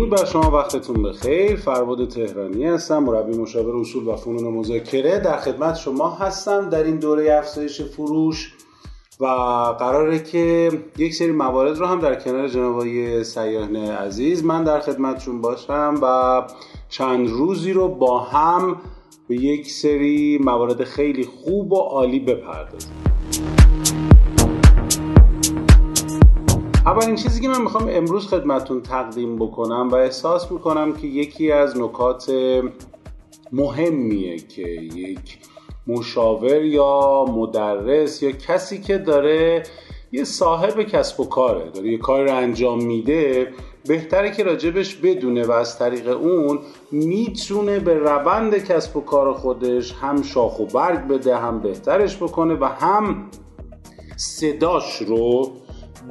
درود بر شما وقتتون بخیر. فرباد تهرانی هستم مربی مشاور اصول و فنون مذاکره. در خدمت شما هستم در این دوره افزایش فروش و قراره که یک سری موارد رو هم در کنار جناب آقای سیاهن عزیز من در خدمتشون باشم و چند روزی رو با هم به یک سری موارد خیلی خوب و عالی بپردازیم. اولین چیزی که من می‌خوام امروز خدمتون تقدیم بکنم و احساس می‌کنم که یکی از نکات مهمیه که یک مشاور یا مدرس یا کسی که داره یه صاحب کسب و کاره داره یه کار رو انجام میده بهتره که راجبش بدونه و از طریق اون می‌تونه به روند کسب و کار خودش هم شاخ و برگ بده هم بهترش بکنه و هم صداش رو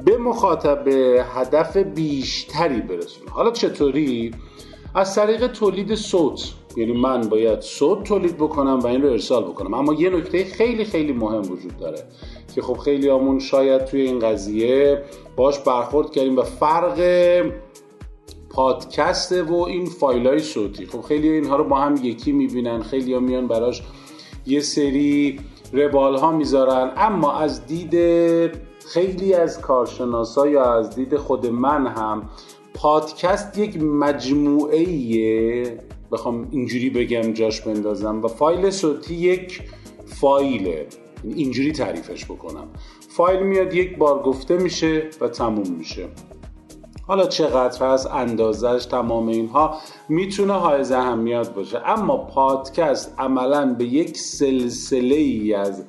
به مخاطب هدف بیشتری برسونه. حالا چطوری؟ از طریق تولید صوت. یعنی من باید صوت تولید بکنم و این رو ارسال بکنم. اما یه نکته خیلی خیلی مهم وجود داره که خب خیلی همون شاید توی این قضیه باش برخورد کردیم و فرق پادکسته و این فایل های صوتی. خب خیلی اینها رو با هم یکی می‌بینن خیلی ها میان براش یه سری روال ها می‌ذارن. اما از دید خیلی از کارشناسا یا از دید خود من هم پادکست یک مجموعه ایه بخوام اینجوری بگم جاش بندازم. و فایل صوتی یک فایله. اینجوری تعریفش بکنم. فایل میاد یک بار گفته میشه و تموم میشه. حالا چقدر هست اندازش تمام اینها می‌تونه حائز اهمیت باشه. اما پادکست عملا به یک سلسله ای از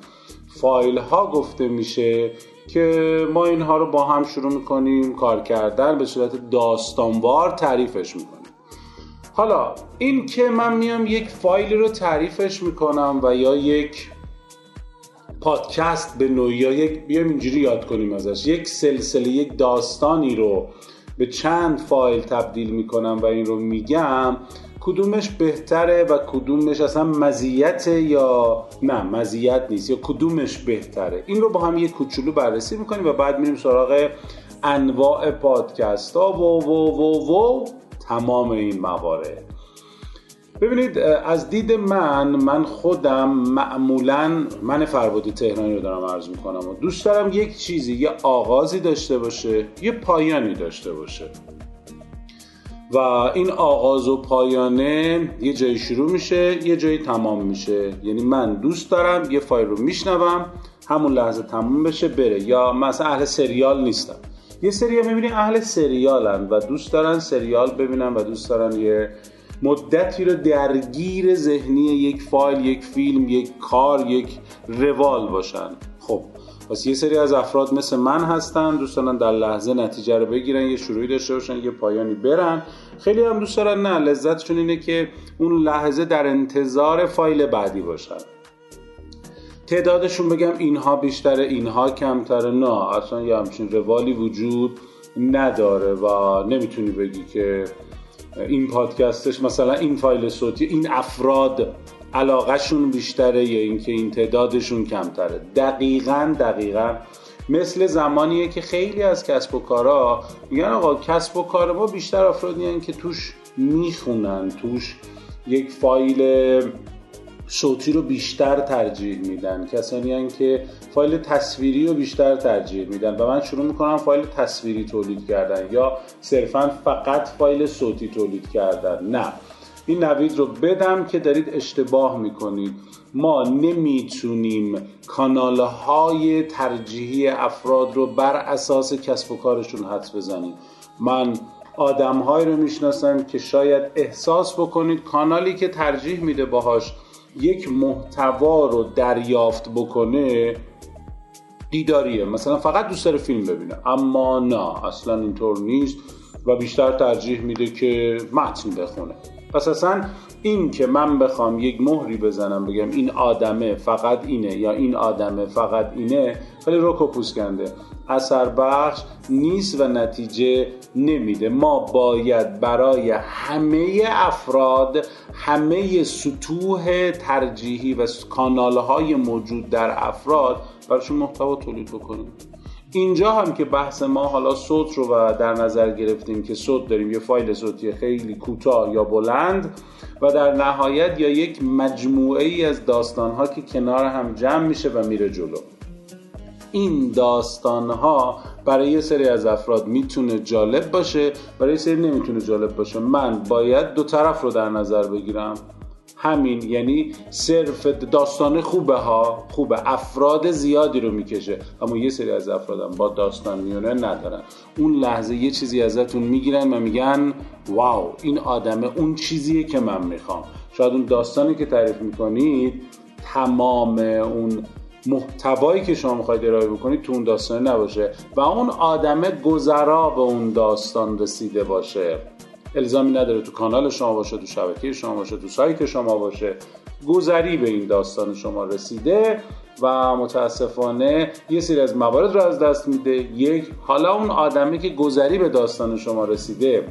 فایل ها گفته میشه که ما اینها رو با هم شروع می‌کنیم کار کردن به صورت داستانوار تعریفش می‌کنیم. حالا این که من میام یک فایلی رو تعریفش می‌کنم و یا یک پادکست به نوعی یا یک بیام اینجوری یاد کنیم ازش یک سلسله یک داستانی رو به چند فایل تبدیل می‌کنم و این رو میگم. کدومش بهتره و کدومش اصلا مزیت یا نه مزیت نیست یا کدومش بهتره؟ این رو با هم یه کوچولو بررسی می‌کنیم و بعد میریم سراغ انواع پادکست ها و و و و تمام این موارد. ببینید از دید من من خودم معمولا من فربادی تهرانی رو دارم عرض می‌کنم و دوست دارم یک چیزی یه آغازی داشته باشه یه پایانی داشته باشه. و این آغاز و پایانه یه جایی شروع میشه یه جایی تمام میشه. یعنی من دوست دارم یه فایل رو میشنوم همون لحظه تموم بشه بره. یا مثلا اهل سریال نیستم. یه سری می‌بینی اهل سریالن و دوست دارن سریال ببینن و دوست دارن یه مدتی رو درگیر ذهنی یک فایل یک فیلم یک کار یک روال باشن. پس یه سری از افراد مثل من هستن دوست دارن در لحظه نتیجه رو بگیرن یه شروعی داشته باشن یه پایانی برن. خیلی هم دوست دارن نه لذتشون اینه که اون لحظه در انتظار فایل بعدی باشن. تعدادشون بگم اینها بیشتره اینها کمتره. نه اصلا یه همچین روالی وجود نداره و نمی‌تونی بگی که این پادکستش مثلا این فایل صوتی این افراد علاقهشون بیشتره یا اینکه این تعدادشون کمتره. دقیقا دقیقا. مثل زمانیه که خیلی از کسب و کارا میگن آقا کسب و کار ما بیشتر افرادی که توش می‌خونن توش یک فایل صوتی رو بیشتر ترجیح میدن. کسانی هن که فایل تصویری رو بیشتر ترجیح میدن و من شروع می‌کنم فایل تصویری تولید کردن یا صرفا فقط فایل صوتی تولید کردن. نه. این نوید رو بدم که دارید اشتباه می‌کنید. ما نمی‌تونیم کانال های ترجیحی افراد رو بر اساس کسب و کارشون حدس بزنیم. من آدم رو می‌شناسم که شاید احساس بکنید کانالی که ترجیح میده باهاش یک محتوا رو دریافت بکنه دیداریه. مثلا فقط دوست داره فیلم ببینه. اما نه اصلا اینطور نیست و بیشتر ترجیح میده که متن بخونه. پس اصلا این که من بخوام یک مهری بزنم بگم این آدمه فقط اینه یا این آدمه فقط اینه خیلی روک و پوسکنده. اثر بخش نیست و نتیجه نمیده. ما باید برای همه افراد همه سطوح ترجیحی و کانال های موجود در افراد براشون محتوا تولید بکنیم اینجا هم که بحث ما حالا صوت رو و در نظر گرفتیم که صوت داریم یه فایل صوتی خیلی کوتاه یا بلند و در نهایت یا یک مجموعه ای از داستان ها که کنار هم جمع میشه و میره جلو. این داستان ها برای یه سری از افراد می‌تونه جالب باشه. برای سری نمی‌تونه جالب باشه. من باید دو طرف رو در نظر بگیرم. همین یعنی صرف داستان خوبه ها خوبه. افراد زیادی رو می‌کشه. اما یه سری از افرادم با داستان میونه ندارن. اون لحظه یه چیزی ازتون می‌گیرن و میگن واو این آدمه اون چیزیه که من می‌خوام. شاید اون داستانی که تعریف می‌کنید تمام اون محتوایی که شما می‌خواید ارائه بکنید تو اون داستان نباشه و اون آدمه گذرا به اون داستان رسیده باشه. الزامی نداره تو کانال شما باشه تو شبکه شما باشه تو سایت شما باشه. گذری به این داستان شما رسیده و متاسفانه یه سری از موارد رو از دست میده. یک حالا اون آدمی که گذری به داستان شما رسیده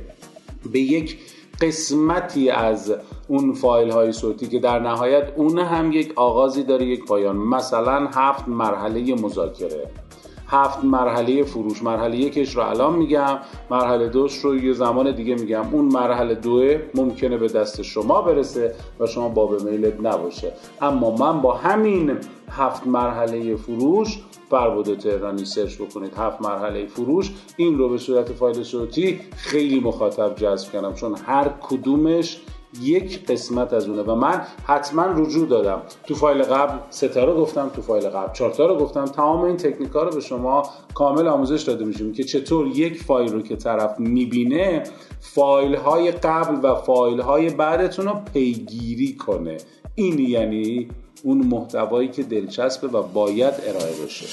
به یک قسمتی از اون فایل های صوتی که در نهایت اون هم یک آغازی داره یک پایان. مثلا هفت مرحله مذاکره. هفت مرحله فروش. مرحله یکش رو الان میگم مرحله دوش رو یه زمان دیگه میگم. اون مرحله دوه ممکنه به دست شما برسه و شما باب میلت نباشه. اما من با همین هفت مرحله فروش فربود تهرانی سرچ بکنید. هفت مرحله فروش این رو به صورت فایل صوتی خیلی مخاطب جذب کردم. چون هر کدومش یک قسمت از اونه و من حتما رجوع دادم. تو فایل قبل ستا رو گفتم تو فایل قبل چهارتا رو گفتم. تمام این تکنیکا رو به شما کامل آموزش داده میشیم که چطور یک فایل رو که طرف می‌بینه فایل های قبل و فایل های بعدتون رو پیگیری کنه. این یعنی اون محتوایی که دلچسبه و باید ارائه بشه